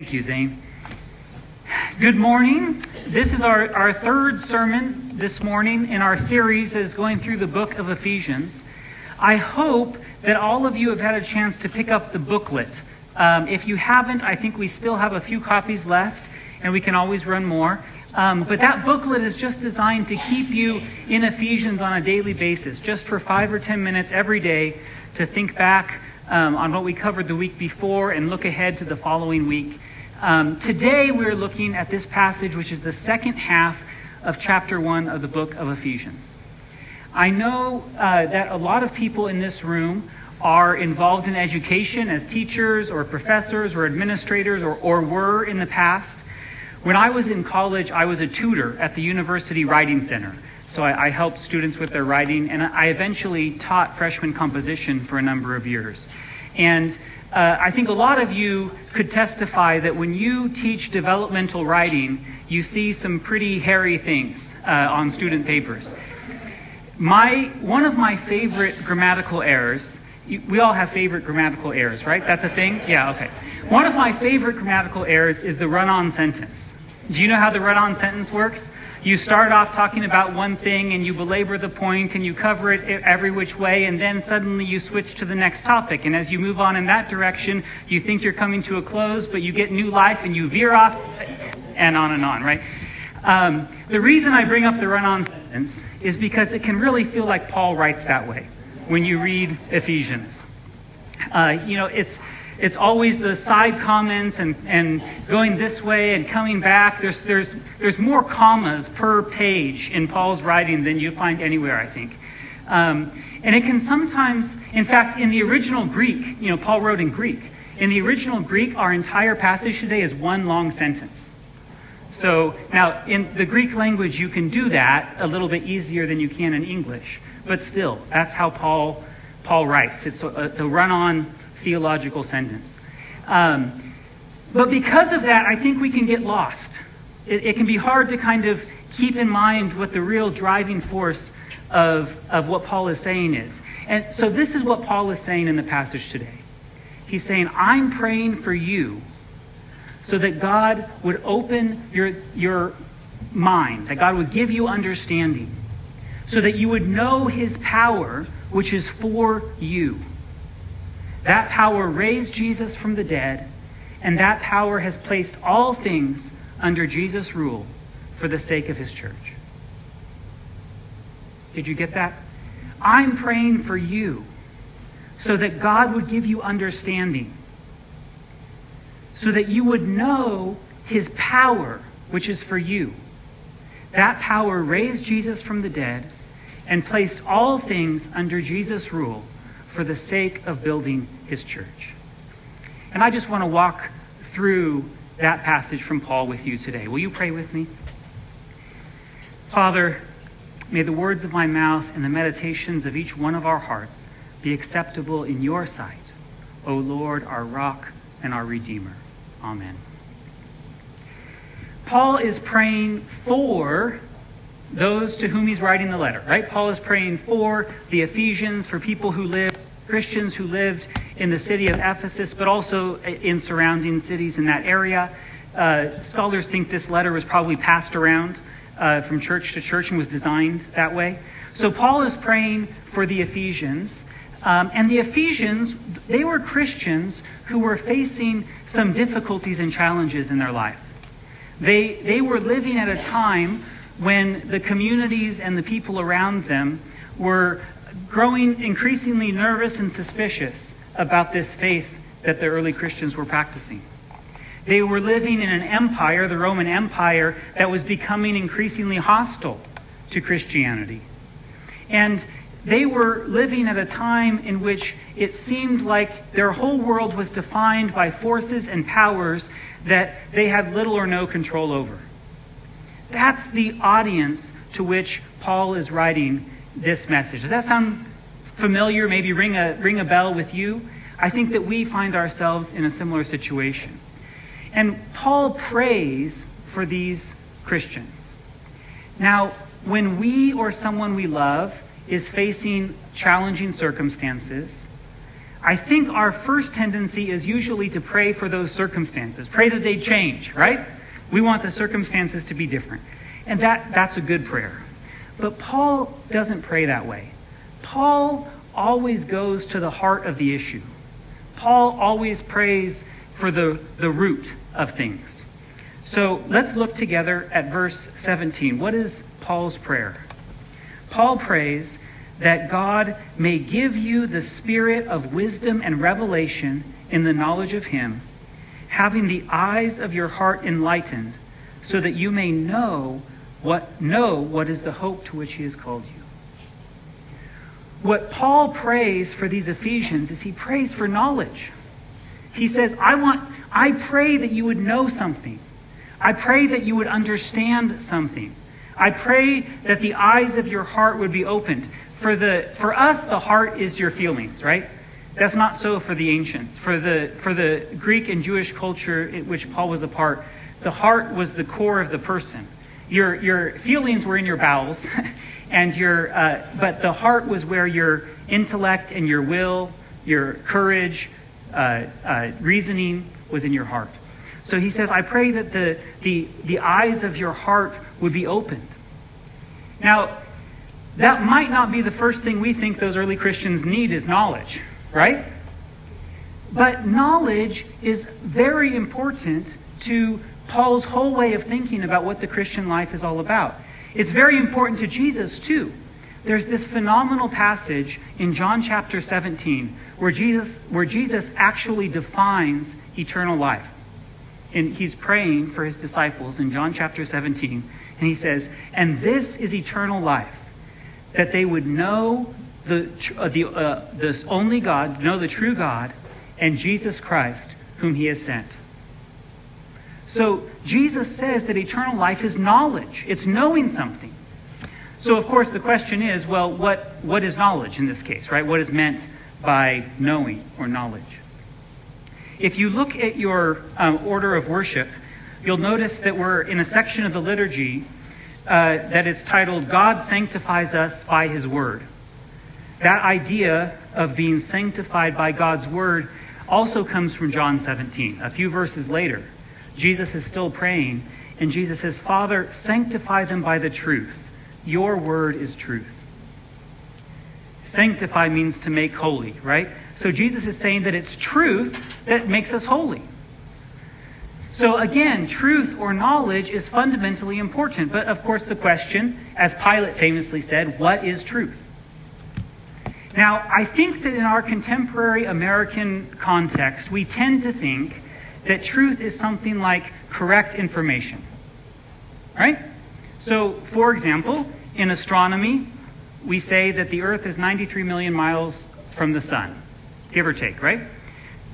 Thank you, Zane. Good morning. This is our, our third sermon this morning in our series that is going through the book of Ephesians. I hope that all of you have had a chance to pick up the booklet. Um, if you haven't, I think we still have a few copies left, and we can always run more. Um, but that booklet is just designed to keep you in Ephesians on a daily basis, just for five or ten minutes every day to think back um, on what we covered the week before and look ahead to the following week. Um, today we're looking at this passage, which is the second half of chapter 1 of the book of Ephesians. I know uh, that a lot of people in this room are involved in education as teachers or professors or administrators or, or were in the past. When I was in college, I was a tutor at the University Writing Center. So I, I helped students with their writing, and I eventually taught freshman composition for a number of years. And uh, I think a lot of you could testify that when you teach developmental writing, you see some pretty hairy things uh, on student papers. My, one of my favorite grammatical errors, we all have favorite grammatical errors, right? That's a thing? Yeah, okay. One of my favorite grammatical errors is the run on sentence. Do you know how the run on sentence works? You start off talking about one thing and you belabor the point and you cover it every which way, and then suddenly you switch to the next topic. And as you move on in that direction, you think you're coming to a close, but you get new life and you veer off, and on and on, right? Um, the reason I bring up the run on sentence is because it can really feel like Paul writes that way when you read Ephesians. Uh, you know, it's it's always the side comments and, and going this way and coming back. There's, there's, there's more commas per page in Paul's writing than you find anywhere, I think. Um, and it can sometimes, in fact, in the original Greek, you know, Paul wrote in Greek. In the original Greek, our entire passage today is one long sentence. So now, in the Greek language, you can do that a little bit easier than you can in English. But still, that's how Paul, Paul writes. It's a, it's a run on theological sentence. Um, but because of that, I think we can get lost. It, it, can be hard to kind of keep in mind what the real driving force of, of what Paul is saying is. And so this is what Paul is saying in the passage today. He's saying, I'm praying for you so that God would open your, your mind, that God would give you understanding, so that you would know his power, which is for you. That power raised Jesus from the dead, and that power has placed all things under Jesus' rule for the sake of his church. Did you get that? I'm praying for you so that God would give you understanding, so that you would know his power, which is for you. That power raised Jesus from the dead and placed all things under Jesus' rule for the sake of building his church. And I just want to walk through that passage from Paul with you today. Will you pray with me? Father, may the words of my mouth and the meditations of each one of our hearts be acceptable in your sight, O Lord, our rock and our redeemer. Amen. Paul is praying for those to whom he's writing the letter, right? Paul is praying for the Ephesians, for people who live Christians who lived in the city of Ephesus, but also in surrounding cities in that area. Uh, scholars think this letter was probably passed around uh, from church to church and was designed that way. So Paul is praying for the Ephesians. Um, and the Ephesians, they were Christians who were facing some difficulties and challenges in their life. They, they were living at a time when the communities and the people around them were growing increasingly nervous and suspicious about this faith that the early Christians were practicing. They were living in an empire, the Roman Empire, that was becoming increasingly hostile to Christianity. And they were living at a time in which it seemed like their whole world was defined by forces and powers that they had little or no control over. That's the audience to which Paul is writing this message. Does that sound familiar? Maybe ring a, ring a bell with you? I think that we find ourselves in a similar situation. And Paul prays for these Christians. Now, when we or someone we love is facing challenging circumstances, I think our first tendency is usually to pray for those circumstances, pray that they change, right? We want the circumstances to be different. And that, that's a good prayer. But Paul doesn't pray that way. Paul always goes to the heart of the issue. Paul always prays for the, the root of things. So let's look together at verse 17. What is Paul's prayer? Paul prays that God may give you the spirit of wisdom and revelation in the knowledge of Him, having the eyes of your heart enlightened, so that you may know what know what is the hope to which He has called you. What Paul prays for these Ephesians is he prays for knowledge. He says, I want I pray that you would know something. I pray that you would understand something. I pray that the eyes of your heart would be opened. For, the, for us, the heart is your feelings, right? That's not so for the ancients. For the, for the Greek and Jewish culture in which Paul was a part, the heart was the core of the person. Your, your feelings were in your bowels, and your, uh, but the heart was where your intellect and your will, your courage, uh, uh, reasoning was in your heart. So he says, I pray that the, the, the eyes of your heart would be opened. Now, that might not be the first thing we think those early Christians need is knowledge, right? But knowledge is very important to Paul's whole way of thinking about what the Christian life is all about. It's very important to Jesus, too. There's this phenomenal passage in John chapter 17 where Jesus, where Jesus actually defines eternal life. And he's praying for his disciples in John chapter 17. And he says, And this is eternal life, that they would know the, uh, the, uh, this only God, know the true God, and Jesus Christ, whom he has sent. So Jesus says that eternal life is knowledge, it's knowing something. So, of course, the question is well, what, what is knowledge in this case, right? What is meant by knowing or knowledge? If you look at your um, order of worship, you'll notice that we're in a section of the liturgy uh, that is titled God Sanctifies Us by His Word. That idea of being sanctified by God's Word also comes from John 17, a few verses later. Jesus is still praying, and Jesus says, Father, sanctify them by the truth. Your word is truth. Sanctify means to make holy, right? So Jesus is saying that it's truth that makes us holy. So again, truth or knowledge is fundamentally important. But of course, the question, as Pilate famously said, what is truth? Now, I think that in our contemporary American context, we tend to think that truth is something like correct information. Right? So, for example, in astronomy, we say that the Earth is 93 million miles from the Sun, give or take, right?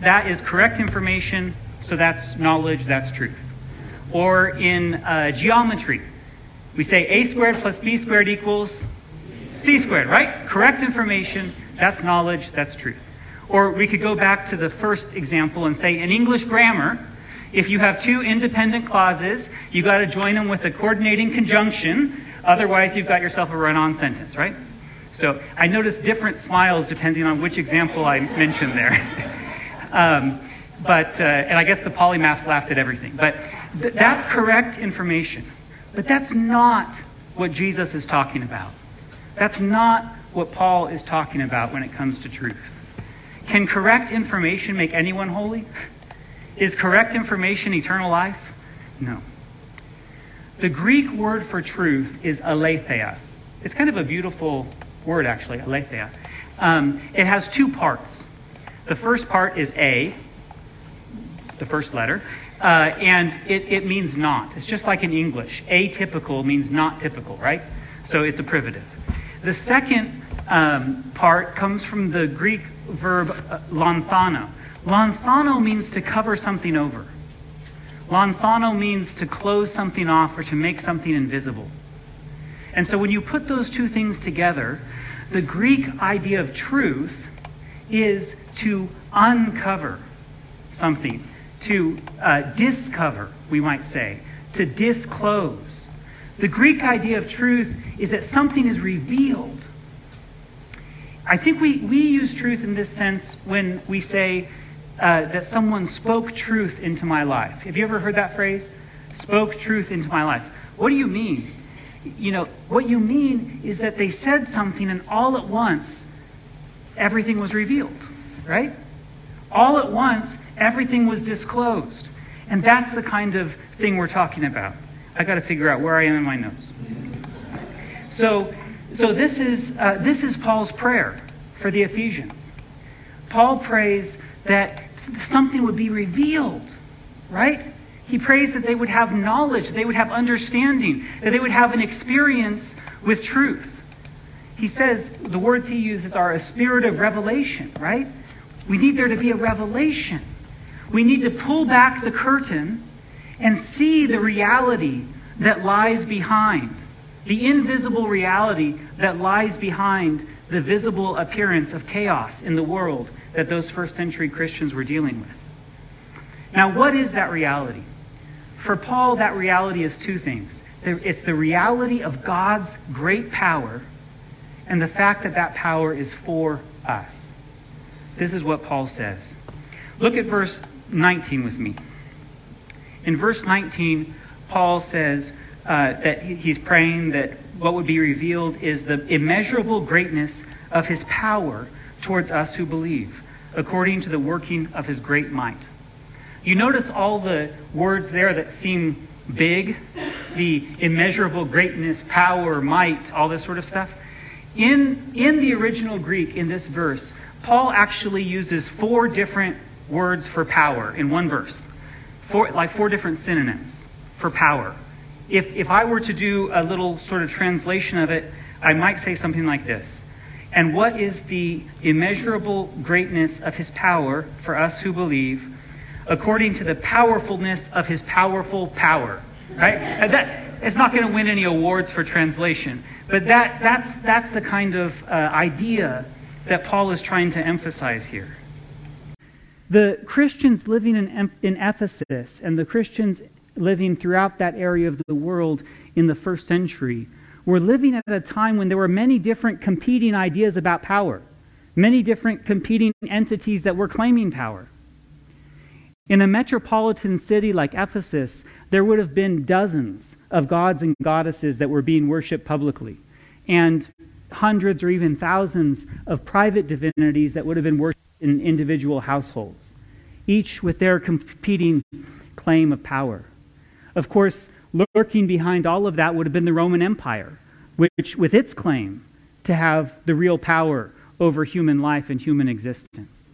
That is correct information, so that's knowledge, that's truth. Or in uh, geometry, we say a squared plus b squared equals c squared, right? Correct information, that's knowledge, that's truth. Or we could go back to the first example and say in English grammar, if you have two independent clauses, you got to join them with a coordinating conjunction. Otherwise, you've got yourself a run on sentence, right? So I noticed different smiles depending on which example I mentioned there. um, but, uh, and I guess the polymath laughed at everything. But th- that's correct information. But that's not what Jesus is talking about. That's not what Paul is talking about when it comes to truth. Can correct information make anyone holy? Is correct information eternal life? No. The Greek word for truth is aletheia. It's kind of a beautiful word, actually, aletheia. Um, it has two parts. The first part is A, the first letter, uh, and it, it means not. It's just like in English. Atypical means not typical, right? So it's a privative. The second um, part comes from the Greek verb uh, lanthano. Lanthano means to cover something over. Lanthano means to close something off or to make something invisible. And so when you put those two things together, the Greek idea of truth is to uncover something, to uh, discover, we might say, to disclose. The Greek idea of truth is that something is revealed I think we, we use truth in this sense when we say uh, that someone spoke truth into my life. Have you ever heard that phrase? Spoke truth into my life. What do you mean? You know, what you mean is that they said something and all at once everything was revealed, right? All at once everything was disclosed. And that's the kind of thing we're talking about. I got to figure out where I am in my notes. So, so this is uh, this is Paul's prayer for the Ephesians. Paul prays that something would be revealed, right? He prays that they would have knowledge, they would have understanding, that they would have an experience with truth. He says the words he uses are a spirit of revelation, right? We need there to be a revelation. We need to pull back the curtain and see the reality that lies behind, the invisible reality that lies behind the visible appearance of chaos in the world that those first century Christians were dealing with. Now, what is that reality? For Paul, that reality is two things it's the reality of God's great power and the fact that that power is for us. This is what Paul says. Look at verse 19 with me. In verse 19, Paul says uh, that he's praying that what would be revealed is the immeasurable greatness of his power towards us who believe, according to the working of his great might. You notice all the words there that seem big the immeasurable greatness, power, might, all this sort of stuff. In, in the original Greek, in this verse, Paul actually uses four different words for power in one verse, four, like four different synonyms for power. If, if I were to do a little sort of translation of it, I might say something like this and what is the immeasurable greatness of his power for us who believe, according to the powerfulness of his powerful power? Right? That, it's not going to win any awards for translation, but that, that's, that's the kind of uh, idea that Paul is trying to emphasize here. The Christians living in, in Ephesus and the Christians living throughout that area of the world in the first century we're living at a time when there were many different competing ideas about power, many different competing entities that were claiming power. In a metropolitan city like Ephesus, there would have been dozens of gods and goddesses that were being worshipped publicly, and hundreds or even thousands of private divinities that would have been worshipped in individual households, each with their competing claim of power. Of course, Lurking behind all of that would have been the Roman Empire, which, with its claim to have the real power over human life and human existence.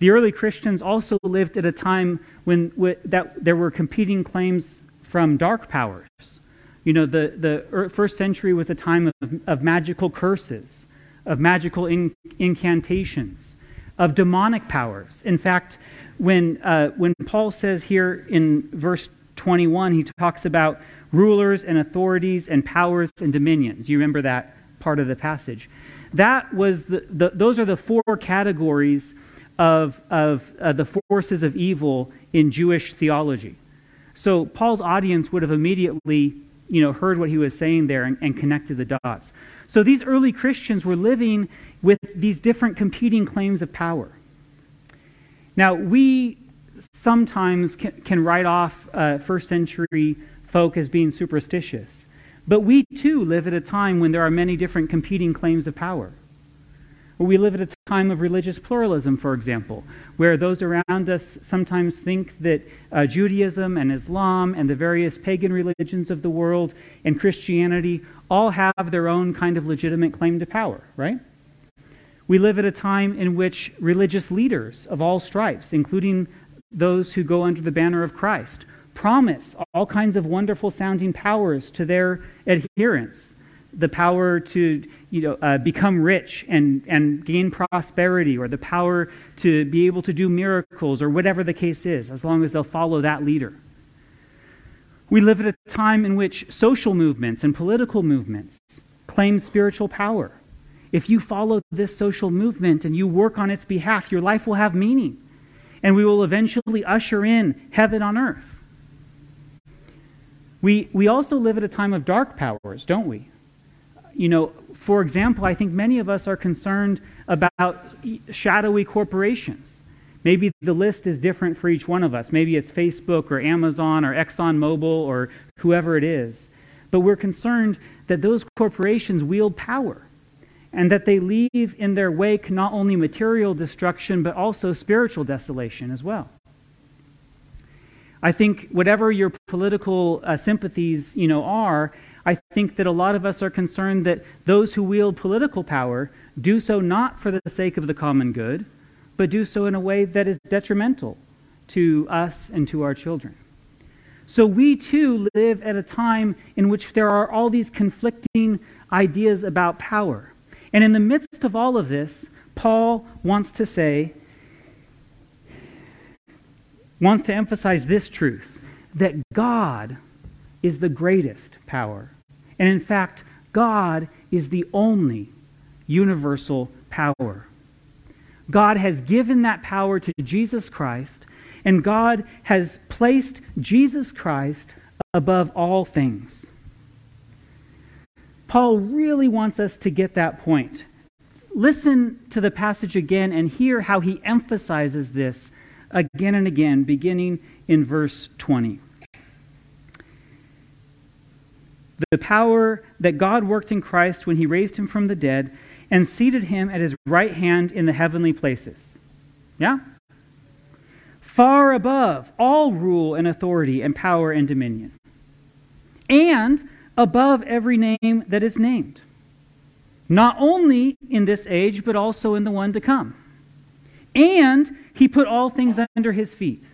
The early Christians also lived at a time when that there were competing claims from dark powers. You know, the, the first century was a time of, of magical curses, of magical in, incantations, of demonic powers. In fact, when, uh, when Paul says here in verse 21, he talks about rulers and authorities and powers and dominions. You remember that part of the passage. That was the, the those are the four categories of, of uh, the forces of evil in Jewish theology. So Paul's audience would have immediately you know, heard what he was saying there and, and connected the dots. So these early Christians were living with these different competing claims of power. Now, we sometimes can, can write off uh, first century folk as being superstitious. But we too live at a time when there are many different competing claims of power. We live at a time of religious pluralism, for example, where those around us sometimes think that uh, Judaism and Islam and the various pagan religions of the world and Christianity all have their own kind of legitimate claim to power, right? We live at a time in which religious leaders of all stripes, including those who go under the banner of Christ, promise all kinds of wonderful sounding powers to their adherents the power to you know, uh, become rich and, and gain prosperity, or the power to be able to do miracles, or whatever the case is, as long as they'll follow that leader. We live at a time in which social movements and political movements claim spiritual power. If you follow this social movement and you work on its behalf, your life will have meaning and we will eventually usher in heaven on earth. We, we also live at a time of dark powers, don't we? you know, for example, I think many of us are concerned about shadowy corporations. Maybe the list is different for each one of us. Maybe it's Facebook or Amazon or ExxonMobil or whoever it is. But we're concerned that those corporations wield power and that they leave in their wake not only material destruction, but also spiritual desolation as well. I think whatever your political uh, sympathies, you know, are, I think that a lot of us are concerned that those who wield political power do so not for the sake of the common good, but do so in a way that is detrimental to us and to our children. So we too live at a time in which there are all these conflicting ideas about power. And in the midst of all of this, Paul wants to say, wants to emphasize this truth that God is the greatest power. And in fact, God is the only universal power. God has given that power to Jesus Christ, and God has placed Jesus Christ above all things. Paul really wants us to get that point. Listen to the passage again and hear how he emphasizes this again and again, beginning in verse 20. The power that God worked in Christ when he raised him from the dead and seated him at his right hand in the heavenly places. Yeah? Far above all rule and authority and power and dominion. And above every name that is named, not only in this age, but also in the one to come. And he put all things under his feet.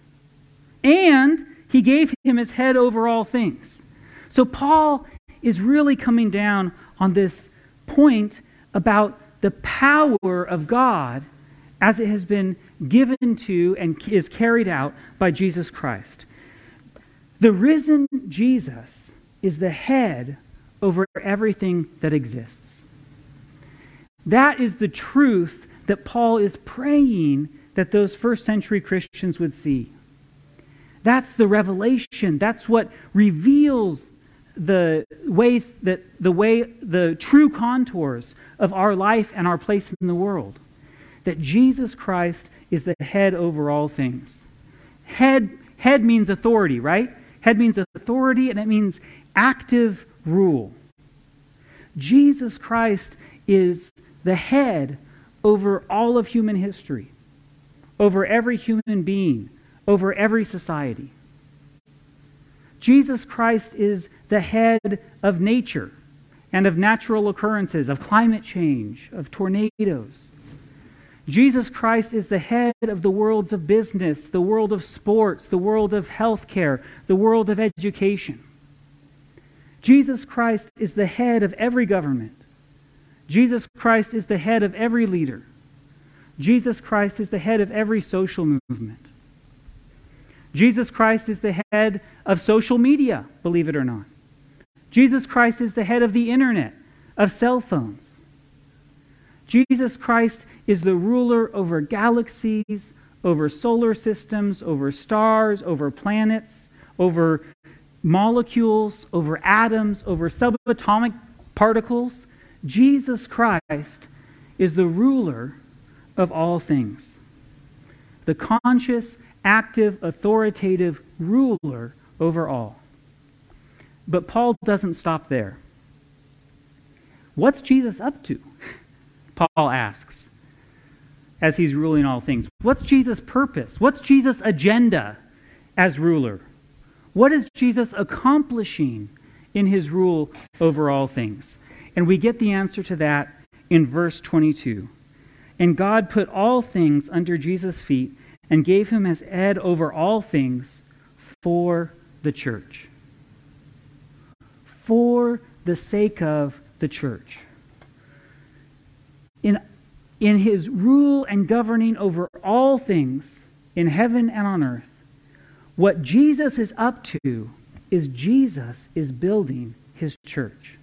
And he gave him his head over all things. So Paul is really coming down on this point about the power of God as it has been given to and is carried out by Jesus Christ. The risen Jesus is the head over everything that exists. That is the truth that Paul is praying that those first century Christians would see. That's the revelation. That's what reveals the way that the way the true contours of our life and our place in the world. That Jesus Christ is the head over all things. Head head means authority, right? Head means authority and it means active rule. Jesus Christ is the head over all of human history, over every human being, over every society. Jesus Christ is the head of nature and of natural occurrences, of climate change, of tornadoes. Jesus Christ is the head of the worlds of business, the world of sports, the world of healthcare, the world of education. Jesus Christ is the head of every government. Jesus Christ is the head of every leader. Jesus Christ is the head of every social movement. Jesus Christ is the head of social media, believe it or not. Jesus Christ is the head of the internet, of cell phones. Jesus Christ is the ruler over galaxies, over solar systems, over stars, over planets, over molecules, over atoms, over subatomic particles. Jesus Christ is the ruler of all things. The conscious, active, authoritative ruler over all. But Paul doesn't stop there. What's Jesus up to? Paul asks as he's ruling all things. What's Jesus' purpose? What's Jesus' agenda as ruler? What is Jesus accomplishing in his rule over all things? And we get the answer to that in verse 22. And God put all things under Jesus' feet and gave him as head over all things for the church. For the sake of the church. In, in his rule and governing over all things in heaven and on earth, what Jesus is up to is Jesus is building his church.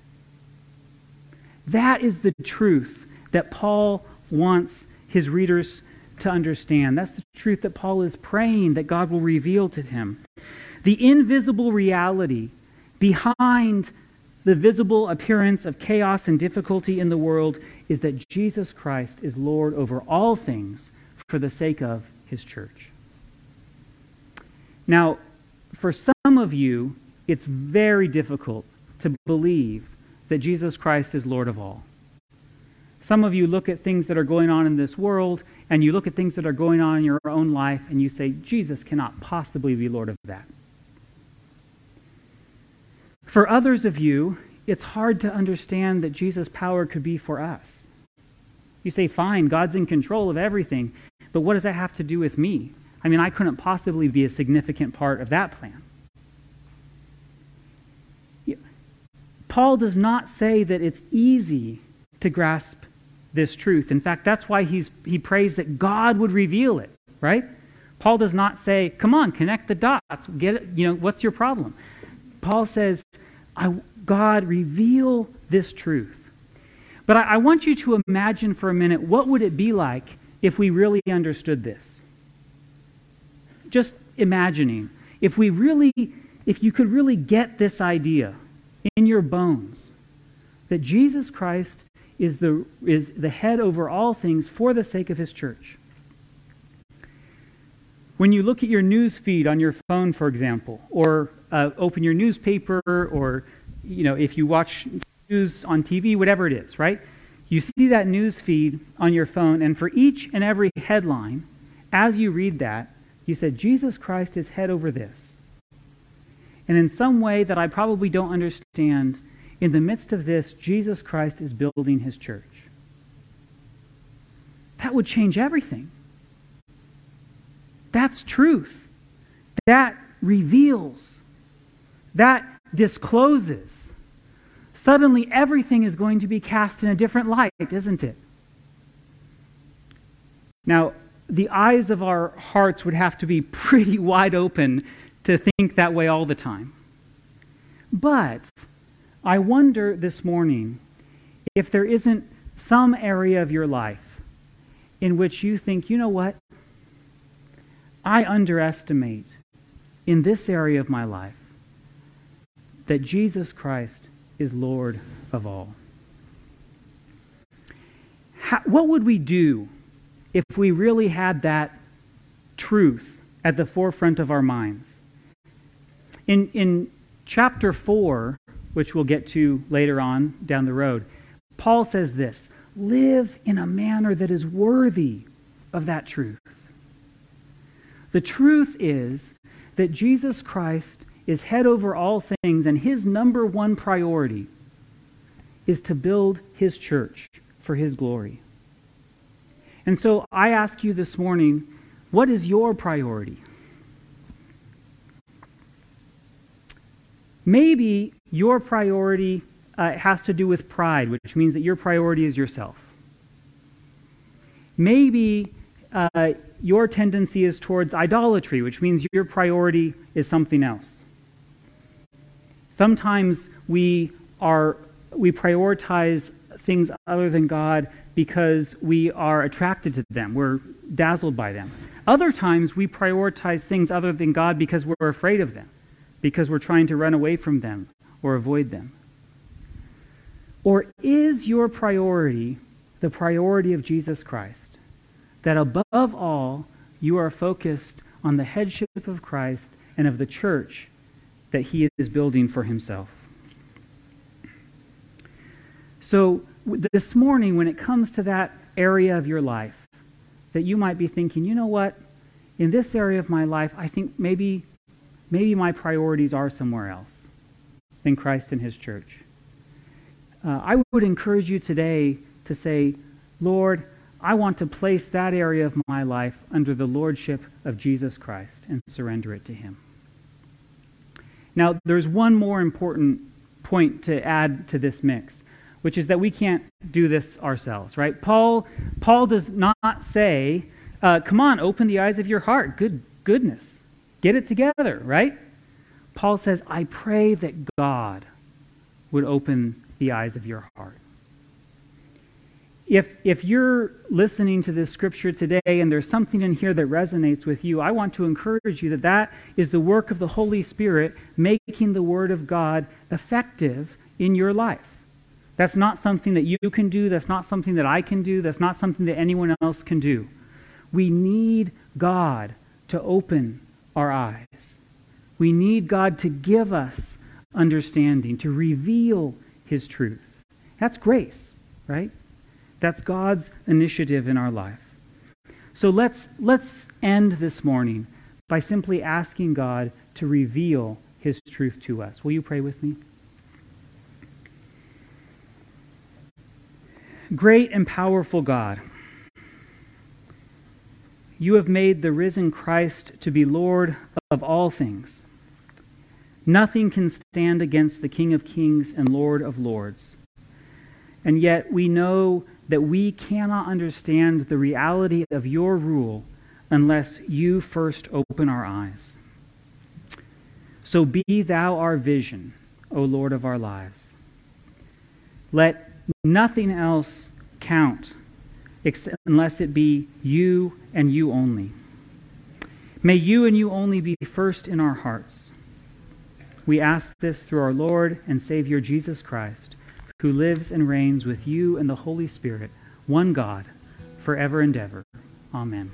That is the truth that Paul wants his readers to understand. That's the truth that Paul is praying that God will reveal to him. The invisible reality behind the visible appearance of chaos and difficulty in the world is that Jesus Christ is Lord over all things for the sake of his church. Now, for some of you, it's very difficult to believe that Jesus Christ is Lord of all. Some of you look at things that are going on in this world, and you look at things that are going on in your own life, and you say, Jesus cannot possibly be Lord of that. For others of you, it's hard to understand that Jesus' power could be for us. You say, fine, God's in control of everything, but what does that have to do with me? I mean, I couldn't possibly be a significant part of that plan. Paul does not say that it's easy to grasp this truth. In fact, that's why he's, he prays that God would reveal it, right? Paul does not say, come on, connect the dots. Get it, you know, what's your problem? Paul says, God, reveal this truth. But I, I want you to imagine for a minute what would it be like if we really understood this? Just imagining. If we really, if you could really get this idea in your bones that Jesus Christ is the, is the head over all things for the sake of his church. When you look at your news feed on your phone, for example, or uh, open your newspaper, or you know, if you watch news on TV, whatever it is, right? You see that news feed on your phone, and for each and every headline, as you read that, you said, Jesus Christ is head over this. And in some way that I probably don't understand, in the midst of this, Jesus Christ is building his church. That would change everything. That's truth. That reveals. That discloses. Suddenly, everything is going to be cast in a different light, isn't it? Now, the eyes of our hearts would have to be pretty wide open to think that way all the time. But I wonder this morning if there isn't some area of your life in which you think, you know what? I underestimate in this area of my life that Jesus Christ is Lord of all. How, what would we do if we really had that truth at the forefront of our minds? In, in chapter 4, which we'll get to later on down the road, Paul says this live in a manner that is worthy of that truth. The truth is that Jesus Christ is head over all things, and his number one priority is to build his church for his glory. And so I ask you this morning, what is your priority? Maybe your priority uh, has to do with pride, which means that your priority is yourself. Maybe uh, your tendency is towards idolatry, which means your priority is something else. Sometimes we are we prioritize things other than God because we are attracted to them. We're dazzled by them. Other times we prioritize things other than God because we're afraid of them, because we're trying to run away from them or avoid them. Or is your priority the priority of Jesus Christ? That above all, you are focused on the headship of Christ and of the church that he is building for himself. So, this morning, when it comes to that area of your life, that you might be thinking, you know what? In this area of my life, I think maybe, maybe my priorities are somewhere else than Christ and his church. Uh, I would encourage you today to say, Lord, I want to place that area of my life under the lordship of Jesus Christ and surrender it to him. Now, there's one more important point to add to this mix, which is that we can't do this ourselves, right? Paul, Paul does not say, uh, come on, open the eyes of your heart. Good goodness. Get it together, right? Paul says, I pray that God would open the eyes of your heart if, if you're listening to this scripture today and there's something in here that resonates with you, I want to encourage you that that is the work of the Holy Spirit making the Word of God effective in your life. That's not something that you can do. That's not something that I can do. That's not something that anyone else can do. We need God to open our eyes. We need God to give us understanding, to reveal his truth. That's grace, right? That's God's initiative in our life. So let's, let's end this morning by simply asking God to reveal his truth to us. Will you pray with me? Great and powerful God, you have made the risen Christ to be Lord of all things. Nothing can stand against the King of kings and Lord of lords. And yet we know that we cannot understand the reality of your rule unless you first open our eyes. So be thou our vision, O Lord of our lives. Let nothing else count unless it be you and you only. May you and you only be first in our hearts. We ask this through our Lord and Savior Jesus Christ, who lives and reigns with you and the Holy Spirit, one God, forever and ever. Amen.